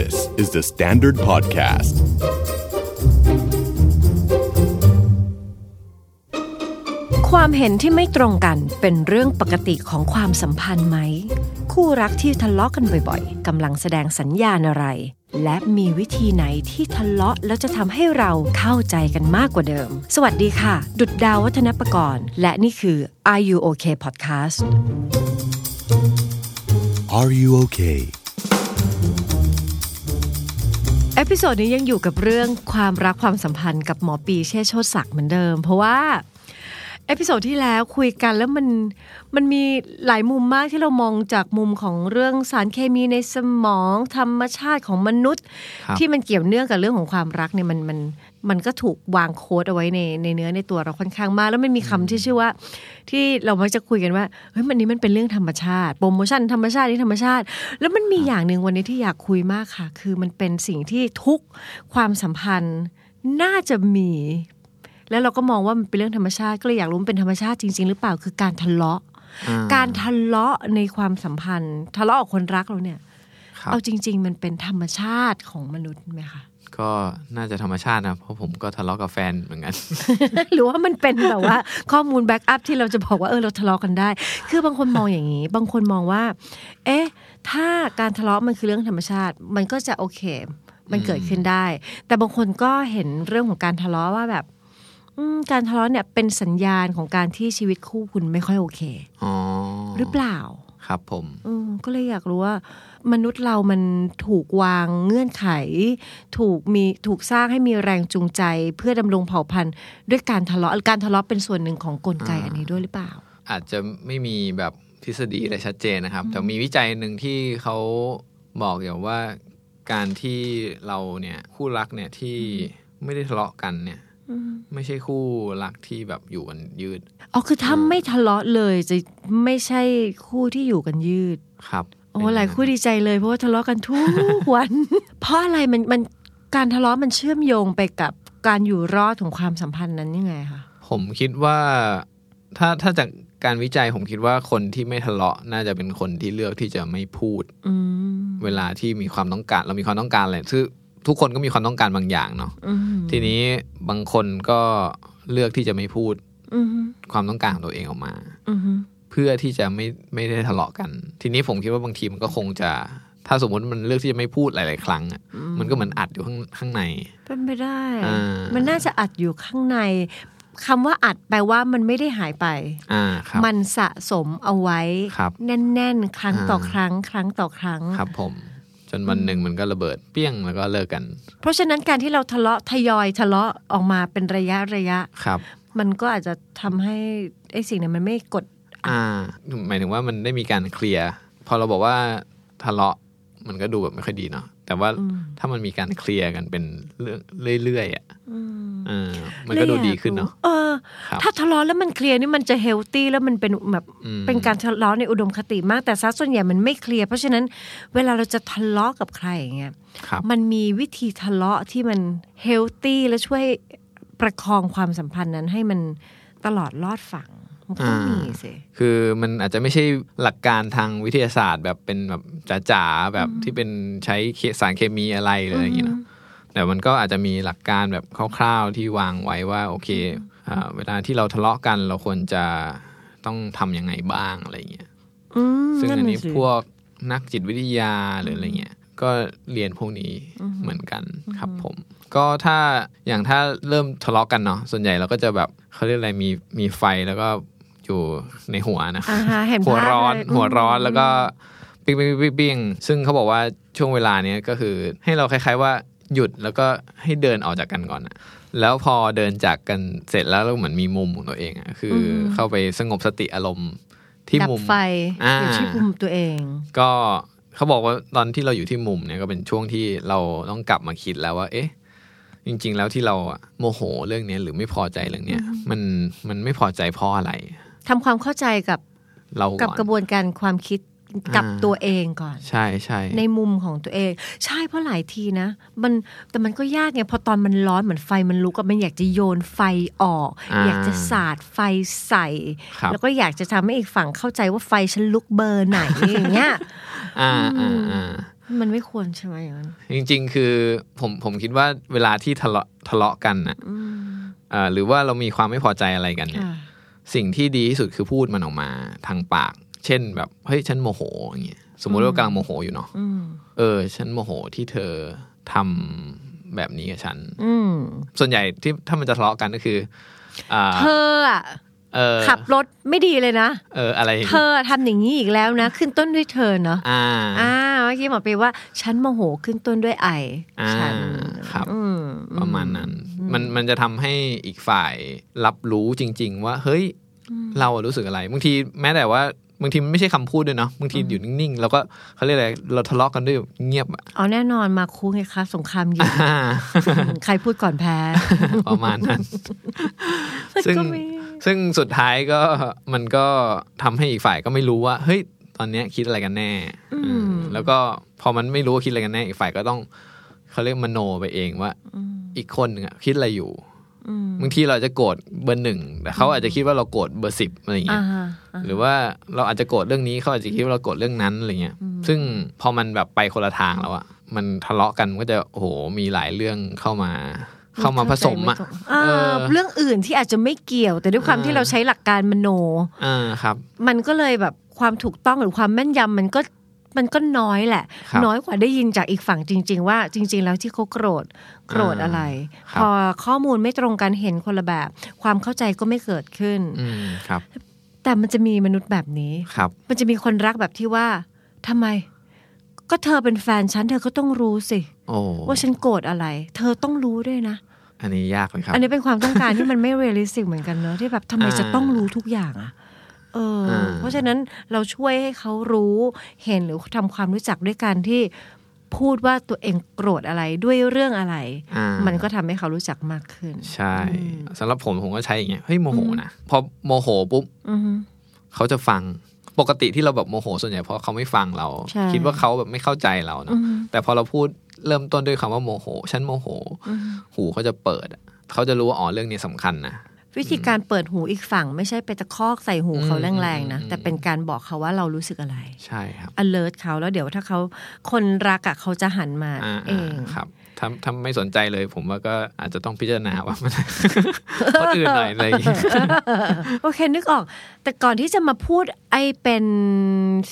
This is the Standard Podcast. ความเห็นที่ไม่ตรงกันเป็นเรื่องปกติของความสัมพันธ์ไหม คู่รักที่ทะเลาะกันบ่อยๆกำลังแสดงสัญญาณอะไร และมีวิธีไหนที่ทะเลาะแล้วจะทำให้เราเข้าใจกันมากกว่าเดิม สวัสดีค่ะ ดุดดาววัฒนประกรณ์ และนี่คือ Are You Okay Podcast Are you okay? episode นี้ยังอยู่กับเรื่องความรักความสัมพันธ์กับหมอปีย์ เชษฐ์โชติศักดิ์เหมือนเดิม เพราะว่า episode ที่แล้วคุยกันแล้วมันมันมีหลายมุมมากที่เรามองจากมุมของเรื่องสารเคมีในสมองธรรมชาติของมนุษย์ครับที่มันเกี่ยวเนื่องกับเรื่องของความรักเนี่ยมันมันมันก็ถูกวางโค้ดเอาไว้ในในเนื้อในตัวเราค่อนข้างมาก แล้วมันมีคำที่ชื่อว่า ที่เรามักจะคุยกันว่าเฮ้ยมันนี้มันเป็นเรื่องธรรมชาติโปรโมชั่นธรรมชาตินี่ธรรมชาติ แล้วมันมีอย่างหนึ่งวันนี้ที่อยากคุยมากค่ะ คือมันเป็นสิ่งที่ทุกความสัมพันธ์น่าจะมี แล้วเราก็มองว่ามันเป็นเรื่องธรรมชาติก็เลยอยากรู้มันเป็นธรรมชาติจริง ๆ หรือเปล่าคือการทะเลาะอ่การทะเลาะในความสัมพันธ์ ทะเลาะกับคนรักเราเนี่ยครับเอาจริง ๆ มันเป็นธรรมชาติของมนุษย์ไหมคะก็น่าจะธรรมชาตินะ เพราะผมก็ทะเลาะกับแฟนเหมือนกัน หรือว่ามันเป็นแบบว่า ข้อมูลแบ็กอัพที่เราจะบอกว่าเออเราทะเลาะกันได้ คือบางคนมองอย่างนี้ บางคนมองว่า เอ๊ะ ถ้าการทะเลาะมันคือเรื่องธรรมชาติ มันก็จะโอเค มันเกิดขึ้นได้ แต่บางคนก็เห็นเรื่องของการทะเลาะว่าแบบอืม การทะเลาะเนี่ยเป็นสัญญาณของการที่ชีวิตคู่คุณไม่ค่อยโอเคอ๋อหรือเปล่าครับผมอืมก็เลยอยากรู้ว่า มนุษย์เรามันถูกวางเงื่อนไข ถูกมีถูกสร้างให้มีแรงจูงใจ เพื่อดำรงเผ่าพันธุ์ด้วยการทะเลาะการทะเลาะเป็นส่วนหนึ่งของกลไกอันนี้ด้วยหรือเปล่า อาจจะไม่มีแบบทฤษฎีอะไรชัดเจนนะครับ แต่มีวิจัยหนึ่งที่เขาบอกอย่างว่าการที่เราเนี่ยคู่รักเนี่ยที่ไม่ได้ทะเลาะกันเนี่ย ไม่ใช่คู่รักที่แบบอยู่กันยืด อ๋อ คือถ้าไม่ทะเลาะเลยจะไม่ใช่คู่ที่อยู่กันยืด ครับ โอ้เป็นหลายงนั้นคู่ดีใจเลย เพราะว่าทะเลาะกันทุกวัน เพราะอะไรมันมันการทะเลาะมันเชื่อมโยงไปกับการอยู่รอดของความสัมพันธ์นั้นยังไงคะ ผมคิดว่าถ้าถ้าจากการวิจัยผมคิดว่าคนที่ไม่ทะเลาะน่าจะเป็นคนที่เลือกที่จะไม่พูดอืมเวลาที่มีความต้องการ เรามีความต้องการอะไรคือ ทุกคนก็มีความต้องการบางอย่างเนาะอืมทีนี้บางคนก็เลือกที่จะไม่พูดอืมความต้องการของตัวเองออกมาอืมเพื่อที่จะไม่ไม่ได้ทะเลาะกัน ทีนี้ผมคิดว่าบางทีมันก็คงจะ ถ้าสมมติมันเลือกที่จะไม่พูดหลาย ๆ ครั้งอะมันก็เหมือนอัดอยู่ข้างข้างใน เป็นไปได้อ่ามัมันน่าจะอัดอยู่ข้างในคำว่าอัดแปลว่ามันไม่ได้หายไปอ่าครับมันสะสมเอาไว้ครับแน่น ๆ ครั้งต่ออ่าครั้ง ครั้งต่อครั้งครับผมจ นวันหนึ่งมันก็ระเบิดเปี้ยงแล้วก็เลิกกัน เพราะฉะนั้นการที่เราทะเลาะทยอยทะเลาะออกมาเป็นระยะระยะครับ มันก็อาจจะทำให้ไอ้สิ่งนั้นมันไม่กด อ่า หมายถึงว่ามันได้มีการเคลียร์พอเราบอกว่าทะเลาะมันก็ดูแบบไม่ค่อยดีเนาะแต่ว่าถ้ามันมีการเคลียร์กันเป็นเรื่องเรื่อยๆอะอ่า มันก็ดูดีขึ้นเนาะเออครับถ้าทะเลาะแล้วมันเคลียร์นี่มันจะเฮลตี้แล้วมันเป็นแบบอืมเป็นการทะเลาะในอุดมคติมากแต่ซะส่วนใหญ่มันไม่เคลียร์เพราะฉะนั้นเวลาเราจะทะเลาะกับใครอย่างเงี้ยครับมันมีวิธีทะเลาะที่มันเฮลตี้และช่วยประคองความสัมพันธ์นั้นให้มันตลอดรอดฝั่งมันก็ต้องอ่ามีมีสิคือมันอาจจะไม่ใช่หลักการทางวิทยาศาสตร์แบบเป็นแบบจ๋าๆแบบที่เป็นใช้เคสารเคมีอะไรเลยอย่างเงี้ยเนอะ แต่มันก็อาจจะมีหลักการแบบคร่าวๆที่วางไว้ว่าโอเคอ่าเวลาที่เราทะเลาะกันเราควรจะต้องทำยังไงบ้างอะไรเงี้ยอืมซึ่งอันนี้ะสิพวกนักจิตวิทยาหรืออะไรเงี้ยก็เรียนพวกนี้เหมือนกันครับผม ก็ถ้าอย่างถ้าเริ่มทะเลาะกันเนาะส่วนใหญ่เราก็จะแบบเขาเรียกอะไรมีมีไฟแล้วก็อยู่ในหัวนะอ่าฮะเห็นหัวภาพร้อนเลยหัวร้อนมแล้วก็ปิ้งปิ้งปิ้งปิ้งซึ่งเขาบอกว่าช่วงเวลาเนี้ยก็คือให้เราคล้าย ๆว่า หยุดแล้วก็ให้เดินออกจากกันก่อนอะแล้วพอเดินจากกันเสร็จแล้วเราเหมือนมีมุมของตัวเองอะคืออเข้าไปสงบสติอารมณ์ที่ดับมุมไฟอ่าอยู่ที่มุมตัวเอง ก็เขาบอกว่าตอนที่เราอยู่ที่มุมเนี่ยก็เป็นช่วงที่เราต้องกลับมาคิดแล้วว่า เอ๊ะ จริง ๆ แล้วที่เราอะโมโหเรื่องเนี้ยหรือไม่พอใจเรื่องเนี้ยมันมันไม่พอใจเพราะอะไรทำความเข้าใจกับเรากับก่อนกระบวนการความคิด กับอ่าตัวเองก่อน ใช่ใช่ในมุมของตัวเอง ใช่เพราะหลายทีนะ มันแต่มันก็ยากไงพอตอนมันร้อนเหมือนไฟมันลุกอะมันอยากจะโยนไฟออก อยากจะสาดไฟใส่ครับแล้วก็อยากจะทำให้อีกฝั่งเข้าใจว่าไฟฉันลุกเบอร์ไหนอย่างเงี้ยอ่าอ่าอ่ามันไม่ควรใช่ไหมอย่างนั้นจริง ๆ คือผมผมคิดว่าเวลาที่ทะเลาะทะเลาะกันน่ะอ่าหรือว่าเรามีความไม่พอใจอะไรกันเนี่ยค่ะสิ่งที่ดีที่สุดคือพูดมันออกมาทางปาก เช่นแบบเฮ้ยฉันโมโหอย่างเงี้ยสมมุติว่ากำลังโมโหอยู่เนาะอืมเออ ฉันโมโหที่เธอทำแบบนี้กับฉัน อืมส่วนใหญ่ที่ถ้ามันจะทะเลาะกันก็คืออ่าเธออะเออขับรถไม่ดีเลยนะเอออะไร เธอทำอย่างนี้อีกแล้วนะ ขึ้นต้นด้วยเธอเนาะอ่าอ่าเมื่อกี้หมอไปว่า ฉันโมโหขึ้นต้นด้วยไออ่าฉันครับอืมประมาณนั้น มันมันจะทำให้อีกฝ่ายรับรู้จริง ๆ ว่า เฮ้ย เราอะรู้สึกอะไรบางทีแม้แต่ว่า บางทีมันไม่ใช่คำพูดด้วยเนาะบางทีอยู่นิ่งๆ แล้วก็เขาเรียกอะไรเราทะเลาะกันด้วยเงียบอะเอาแน่นอนมาคู่ไงคะสงครามยิงอ่าใครพูดก่อนแพ้ ประมาณนั้น ซึ่งก็มีซึ่งสุดท้ายก็มันก็ทำให้อีกฝ่ายก็ไม่รู้ว่า เฮ้ยตอนเนี้ยคิดอะไรกันแน่เออแล้วก็พอมันไม่รู้ว่าคิดอะไรกันแน่ อีกฝ่ายก็ต้องเขาเรียกมโนไปเองว่า อีกคนหนึ่งอะคิดอะไรอยู่ บางทีเราจะโกรธเบอร์หนึ่งแต่เขาอาจจะคิดว่าเราโกรธเบอร์สิบอะไรอย่างเงี้อ่ายฮะหรือว่าเราอาจจะโกรธเรื่องนี้เขาอาจจะคิดว่าเราโกรธเรื่องนั้นอะไรเงี้ย ซึ่งพอมันแบบไปคนละทางแล้วอะมันทะเลาะกันมันก็จะโอ้โหมีหลายเรื่องเข้ามาเข้ามาผสมอะเออเรื่องอื่นที่อาจจะไม่เกี่ยว แต่ด้วยความที่เราใช้หลักการมโนอ่าครับ มันก็เลยแบบความถูกต้องหรือความแม่นยำมันก็ มันก็น้อยแหละครับน้อยกว่าได้ยินจากอีกฝั่งจริง ๆ ว่าจริง ๆ แล้วที่เขาโกรธโกรธอะไรครับพอข้อมูลไม่ตรงกันเห็นคนละแบบ ความเข้าใจก็ไม่เกิดขึ้นอืมครับ แต่มันจะมีมนุษย์แบบนี้ครับ มันจะมีคนรักแบบที่ว่าทำไม ก็เธอเป็นแฟนฉันเธอก็ต้องรู้สิโอ้ว่าฉันโกรธอะไร เธอต้องรู้ด้วยนะอันนี้ยากเลยครับ อันนี้เป็นความต้องการที่มันไม่ realistic เหมือนกันเนอะที่แบบทำไมอ่าจะต้องรู้ทุกอย่างอะ เอออาเพราะฉะนั้นเราช่วยให้เขารู้เห็นหรือทำความรู้จักด้วยการที่พูดว่าตัวเองโกรธอะไรด้วยเรื่องอะไรอ่ามันก็ทำให้เขารู้จักมากขึ้น ใช่สำหรับผมผมก็ใช้อย่างเงี้ยเฮ้ยโมโหนะพอโมโหปุ๊บอือฮึเขาจะฟังปกติที่เราแบบโมโหส่วนใหญ่เพราะเขาไม่ฟังเราใช่คิดว่าเขาแบบไม่เข้าใจเราเนาะแต่พอเราพูดเริ่มต้นด้วยคำว่าโมโหฉันโมโห หูเขาจะเปิดอะเขาจะรู้ว่าอ๋อเรื่องนี้สำคัญนะ วิธีการเปิดหูอีกฝั่ง ไม่ใช่ไปตะคอกใส่หูเขาอืมแรงๆนะอืมแต่เป็นการบอกเขาว่าเรารู้สึกอะไร ใช่ครับ alert เขาแล้วเดี๋ยวถ้าเขาคนรักอะเขาจะหันมาอ่าเองๆครับถ้าถ้าไม่สนใจเลย ผมว่าก็อาจจะต้องพิจารณาว่ามันคนอื่นหน่อยอะไรอย่างเงี้ยโอเคนึกออก แต่ก่อนที่จะมาพูดไอเป็น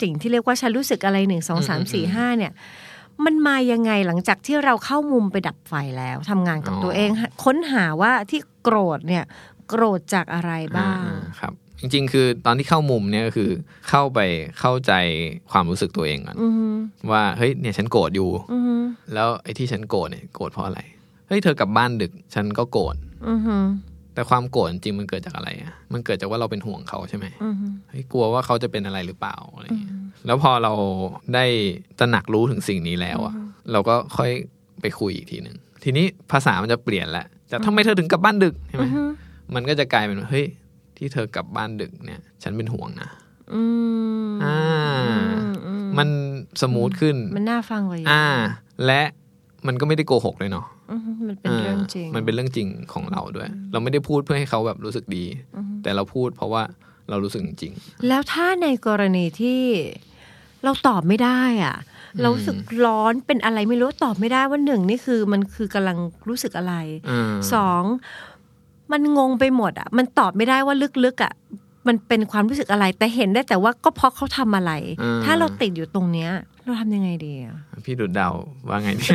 สิ่งที่เรียกว่าฉันรู้สึกอะไรหนึ่งสองสามสี่ห้าเนี่ยมันมายังไงหลังจากที่เราเข้ามุมไปดับไฟแล้วทำงานกับอ๋อตัวเองหาค้นหาว่าที่โกรธเนี่ย โกรธจากอะไรบ้างอ่าครับ จริง ๆ คือตอนที่เข้ามุมเนี่ยก็คือเข้าไปเข้าใจความรู้สึกตัวเองก่อนอือฮึว่าเฮ้ยเนี่ยฉันโกรธอยู่อือฮึแล้วไอ้ที่ฉันโกรธเนี่ยโกรธเพราะอะไรเฮ้ยเธอกลับบ้านดึก ฉันก็โกรธอือฮึแต่ความโกรธจริงๆมันเกิดจากอะไรอะ มันเกิดจากว่าเราเป็นห่วงเขาใช่ไหมอือฮึเฮ้ยกลัวว่าเขาจะเป็นอะไรหรือเปล่าอะไรอย่างเงี้ยแล้วพอเราได้ตระหนักรู้ถึงสิ่งนี้แล้วอะ เราก็ค่อยไปคุยอีกทีหนึ่งทีนี้ภาษามันจะเปลี่ยนแล้วแต่ทำไมเธอถึงกลับบ้านดึกใช่ไหม มันก็จะกลายเป็นว่าเฮ้ยที่เธอกลับบ้านดึกเนี่ย ฉันเป็นห่วงนะอืมอ่าอืมมันสมูทขึ้น มันน่าฟังกว่าเยอะอ่า และมันก็ไม่ได้โกหกเลยเนาะอือฮึมันเป็นเรื่องจริงามันเป็นเรื่องจริงของเราด้วย เราไม่ได้พูดเพื่อให้เขาแบบรู้สึกดี แต่เราพูดเพราะว่าเรารู้สึกจริง แล้วถ้าในกรณีที่เราตอบไม่ได้อะ เรารู้สึกร้อนเป็นอะไรไม่รู้ตอบไม่ได้ว่าหนึ่งนี่คือมันคือกำลังรู้สึกอะไรอ่าสอง มันงงไปหมดอะ มันตอบไม่ได้ว่าลึกๆอะ มันเป็นความรู้สึกอะไร แต่เห็นได้แต่ว่าก็เพราะเขาทำอะไร ถ้าเราติดอยู่ตรงเนี้ย เราทำยังไงดีอะพี่ดุดเดาว่าไงดี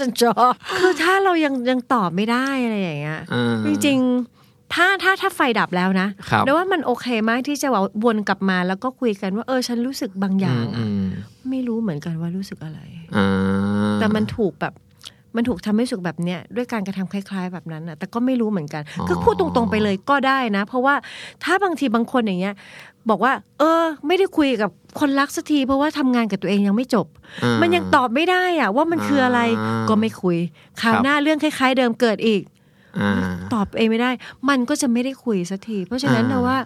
ฉันชอบคือถ้าเรายังยังตอบไม่ได้อะไรอย่างเงี้ยอ่าจริงๆถ้าถ้าถ้าไฟดับแล้วนะครับแล้วว่ามันโอเคมากที่จะว่าวนกลับมาแล้วก็คุยกันว่า เออ ฉันรู้สึกบางอย่างอือะมไม่รู้เหมือนกันว่ารู้สึกอะไรอ่าแต่มันถูกแบบ มันถูกทำให้รู้สึกแบบเนี้ยด้วยการกระทำคล้าย ๆ แบบนั้นนะแต่ก็ไม่รู้เหมือนกัน คือพูดตรงๆไปเลยก็ได้นะ เพราะว่าถ้าบางทีบางคนอย่างเงี้ย บอกว่า เออ ไม่ได้คุยกับคนรักสักทีเพราะว่าทำงานกับตัวเองยังไม่จบอ่ามันยังตอบไม่ได้อะว่ามันคืออะไรอ่าก็ไม่คุยคราวครับหน้าเรื่องคล้าย ๆ เดิมเกิดอีกอ่าตอบเองไม่ได้ มันก็จะไม่ได้คุยสักที เพราะฉะนั้นอ่านะว่า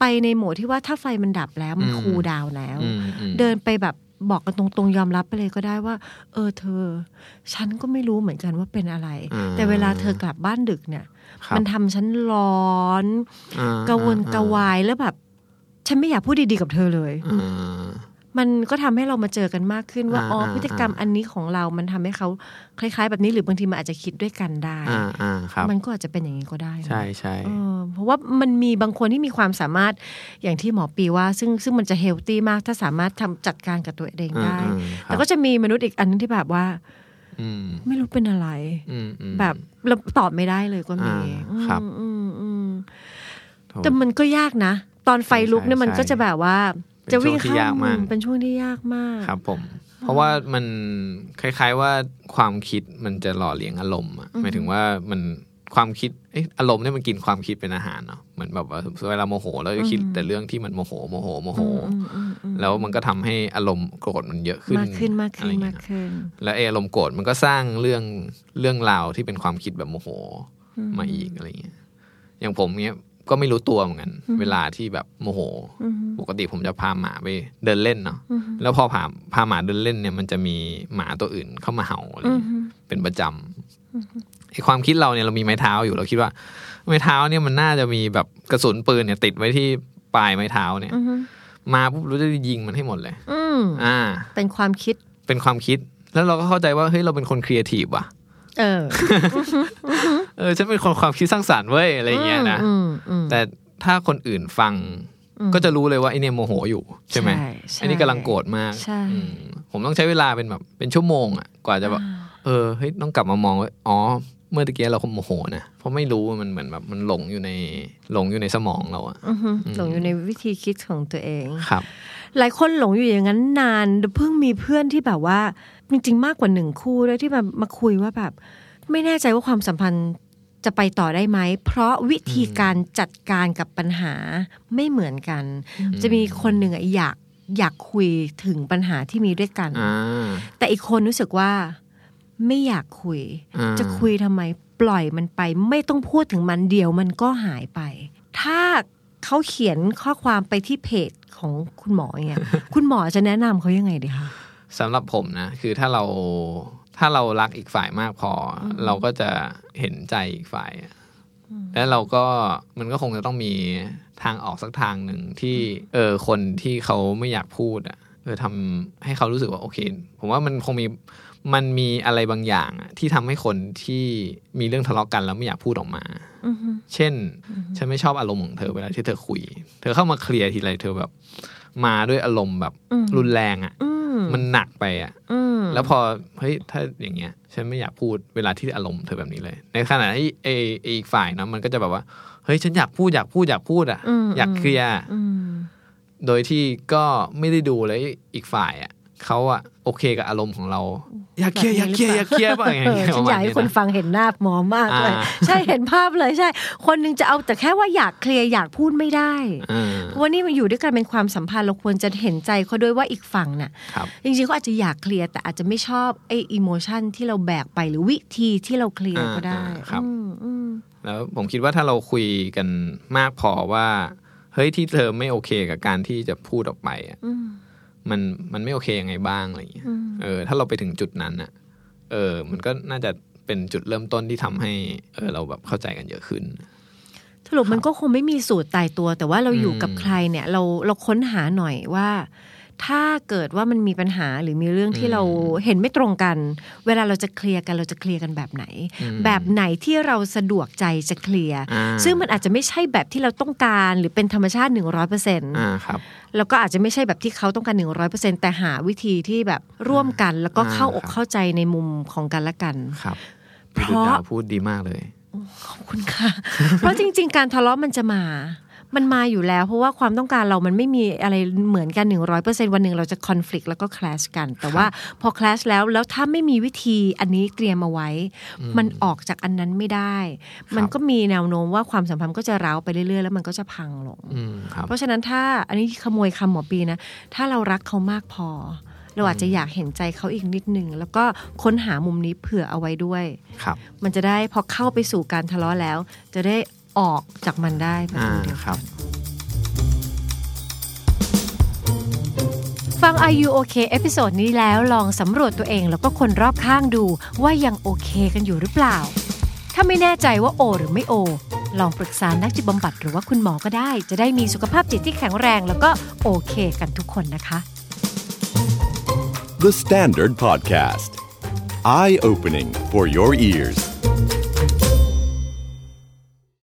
ไปในโหมดที่ว่าถ้าไฟมันดับแล้วมันอืมคูลดาวน์แล้วอืมอืมเดินไปแบบ บอกกันตรงๆยอมรับไปเลยก็ได้ว่า เออเธอ ฉันก็ไม่รู้เหมือนกันว่าเป็นอะไรอ่าแต่เวลาเธอกลับบ้านดึกเนี่ยครับมันทำฉันร้อนอ่ากระวนกระวายแล้วแบบ ฉันไม่อยากพูดดีๆกับเธอเลยอ่า มันก็ทำให้เรามาเจอกันมากขึ้นว่าอ่าอ๋ออ่าพฤติกรรมอันนี้ของเรา มันทำให้เขาคล้ายๆ แบบนี้หรือบางทีมันอาจจะคิดด้วยกันได้อ่าอ่าครับมันก็อาจจะเป็นอย่างนี้ก็ได้นะใช่ใช่เออเพราะว่ามันมีบางคนที่มีความสามารถอย่างที่หมอปีว่า ซึ่งซึ่งมันจะเฮลตี้มากถ้าสามารถทำจัดการกับตัวเองได้อืมอืมครับแต่ก็จะมีมนุษย์อีกอันนึงที่แบบว่าอืมไม่รู้เป็นอะไรอืมอืมแบบเราตอบไม่ได้เลยก็มีอ่าครับอืมอืมโถแต่มันก็ยากนะ ตอนไฟลุกเนี่ยใช่มันก็จะแบบว่าเป็น จะวิ่งช่วงที่ยากมาก เป็นช่วงที่ยากมากครับผม เพราะว่ามันคล้าย ๆว่าความคิดมันจะหล่อเลี้ยงอารมณ์อะหมายถึงว่ามันความคิดเอ๊ยอารมณ์เนี่ยมันกินความคิดเป็นอาหารเนาะเหมือนแบบว่าเวลาโมโหเราจะคิดแต่เรื่องที่มันโมโหโมโหโมโหอืมอืมอืมแล้วมันก็ทำให้อารมณ์โกรธมันเยอะขึ้นมากขึ้นมากขึ้นอะไรมาเงี้กยขึ้น แล้วไอ้อารมณ์โกรธมันก็สร้างเรื่องเรื่องราวที่เป็นความคิดแบบโมโหมาอีกอะไรเงี้ยอย่างผมเนี้ย ก็ไม่รู้ตัวเหมือนกัน เวลาที่แบบโมโหอืมปกติผมจะพาหมาไปเดินเล่นเนาะอืมแล้วพอพาพาหมาเดินเล่นเนี่ย มันจะมีหมาตัวอื่นเข้ามาเห่าอะไรอืมเงี้ยเป็นประจำไอ้ความคิดเราเนี่ยเรามีไม้เท้าอยู่เราคิดว่า ไม้เท้าเนี่ยมันน่าจะมีแบบกระสุนปืนเนี่ย ติดไว้ที่ปลายไม้เท้าเนี่ยอืมมาปุ๊บเราจะยิงมันให้หมดเลย อืมอ่า เป็นความคิดเป็นความคิด แล้วเราก็เข้าใจว่าเฮ้ยเราเป็นคนครีเอทีฟว่ะ เออ เออฉันเป็นคนความคิดสร้างสรรค์เว้ยอะไรอย่างเงี้ยนะอืมอืมแต่ถ้าคนอื่นฟังอืมก็จะรู้เลยว่าไอเนี่ยโมโหอยู่ใช่ไหมใช่ใช่อันนี้กำลังโกรธมากใช่อืมผมต้องใช้เวลาเป็นแบบเป็นชั่วโมงอะกว่าจะแบบเออเฮ้ยต้องกลับมามองว่าอ๋อ เมื่อตะกี้เราโมโหนะเพราะไม่รู้ว่ามันเหมือนแบบมันหลงอยู่ในหลงอยู่ในสมองเราอะอือฮึหลงอยู่ในวิธีคิดของตัวเองครับ หลายคนหลงอยู่อย่างนั้นนานเพิ่งมีเพื่อนที่แบบว่าจริงๆมากกว่าหนึ่งคู่ด้วยที่มามาคุยว่าแบบ ไม่แน่ใจว่าความสัมพันธ์ จะไปต่อได้ไหม เพราะวิธีการจัดการกับปัญหาไม่เหมือนกัน จะมีคนหนึ่งอะอยากอยากคุยถึงปัญหาที่มีด้วยกันอ่าแต่อีกคนรู้สึกว่าไม่อยากคุยอ่าจะคุยทำไมปล่อยมันไป ไม่ต้องพูดถึงมันเดียวมันก็หายไป ถ้าเขาเขียนข้อความไปที่เพจของคุณหมออย่างเงี้ยคุณหมอจะแนะนำเขายังไงดีคะสำหรับผมนะ คือถ้าเรา ถ้าเรารักอีกฝ่ายมากพออเราก็จะเห็นใจอีกฝ่ายอะแล้วเราก็มันก็คงจะต้องมีทางออกสักทางหนึ่งที่เออคนที่เขาไม่อยากพูดอะเออทำให้เขารู้สึกว่าโอเค ผมว่ามันคงมีมันมีอะไรบางอย่างอะที่ทำให้คนที่มีเรื่องทะเลาะกันแล้วไม่อยากพูดออกมาอือฮึเช่น ฉันไม่ชอบอารมณ์ของเธอเวลาที่เธอคุย เธอเข้ามาเคลียร์ทีไรเธอแบบ มาด้วยอารมณ์แบบรุนแรงอะอื มมันหนักไปอะอืมแล้วพอเฮ้ยถ้าอย่างเงี้ย ฉันไม่อยากพูดเวลาที่อารมณ์เธอแบบนี้เลย ในขณะที่ไอไอ้อีกฝ่ายนะมันก็จะแบบว่าเฮ้ยฉันอยากพูดอยากพูดอยากพูดอะมอยากเคลียร์อืมโดยที่ก็ไม่ได้ดูเลยอีกฝ่ายอะเขาอะ โอเคกับอารมณ์ของเรา อยากเคลียร์อยากเคลียร์อยากเคลียร์ป่ะอย่างเออเงี้ยฉันอยากให้ประคมณนฟังเห็นหน้าหมอมากเลยอ่าใช่เห็นภาพเลยใช่ คนหนึงจะเอาแต่แค่ว่าอยากเคลียร์อยากพูดไม่ได้อ่าเพราะว่านี่มันอยู่ด้วยกันเป็นความสัมพันธ์เราควรจะเห็นใจเขาด้วยว่าอีกฝั่งน่ะครับจริงๆเขาอาจจะอยากเคลียร์แต่อาจจะไม่ชอบไอ้อิโมชันที่เราแบกไปหรือวิธีที่เราเคลียร์ก็ได้อ่าครับอืมอืมแล้วผมคิดว่าถ้าเราคุยกันมากพอว่าเฮ้ยที่เธอไม่โอเคกับการที่จะพูดออกไปอะอื มมันมันไม่โอเคยังไงบ้างอะไรอย่างเงี้ยอืมเออ ถ้าเราไปถึงจุดนั้นอะเออ มันก็น่าจะเป็นจุดเริ่มต้นที่ทำให้เออเราแบบเข้าใจกันเยอะขึ้นสรุปมันก็คงไม่มีสูตรตายตัว แต่ว่าเราอยู่กับอืมใครเนี่ย เราเราค้นหาหน่อยว่า ถ้าเกิดว่ามันมีปัญหาหรือมีเรื่องที่อืมเราเห็นไม่ตรงกัน เวลาเราจะเคลียร์กันเราจะเคลียร์กันแบบไหนอืมแบบไหนที่เราสะดวกใจจะเคลียร์อ่าซึ่งมันอาจจะไม่ใช่แบบที่เราต้องการหรือเป็นธรรมชาติหนึ่งร้อยเปอร์เซ็นต์อ่าครับแล้วก็อาจจะไม่ใช่แบบที่เขาต้องการหนึ่งร้อยเปอร์เซ็นแต่หาวิธีที่แบบร่วมกัน แล้วก็เข้าอกอ่าครับเข้าใจในมุมของกันและกันครับเพพี่ราะดุดดาวพูดดีมากเลยขอบคุณค่ะ เพราะจริง ๆ การทะเลาะมันจะมา มันมาอยู่แล้ว เพราะว่าความต้องการเรามันไม่มีอะไรเหมือนกันหนึ่งร้อยเปอร์เซ็นวันหนึ่งเราจะคอน FLICT แล้วก็คล s ชกัน แต่ว่าพอคล s ชแล้วแล้วถ้าไม่มีวิธีอันนี้เตรียมเอาไว้ มันออกจากอันนั้นไม่ได้ มันก็มีแนวโน้มว่าความสัมพันธ์ก็จะร้าวไปเรื่อยๆ แล้วมันก็จะพังลงอืมครับเพราะฉะนั้นถ้าอันนี้ขโมยคำหมอปีนะ ถ้าเรารักเขามากพอเราอาจจะอยากเห็นใจเขาอีกนิดหนึ่งแล้วก็ค้นหามุมนี้เผื่อเอาไว้ด้วย ครับ มันจะได้พอเข้าไปสู่การทะเลาะแล้ว จะได้ ออกจากมันได้ประอ่าตูเดียวครับ ฟัง Are You OK episode นี้แล้วลองสำรวจตัวเองแล้วก็คนรอบข้างดูว่ายังโอเคกันอยู่หรือเปล่า ถ้าไม่แน่ใจว่าโอ หรือไม่โอ ลองปรึกษานักจิตบำบัดหรือว่าคุณหมอก็ได้ จะได้มีสุขภาพจิตที่แข็งแรงแล้วก็โอเคกันทุกคนนะคะ The Standard Podcast. Eye opening for your ears.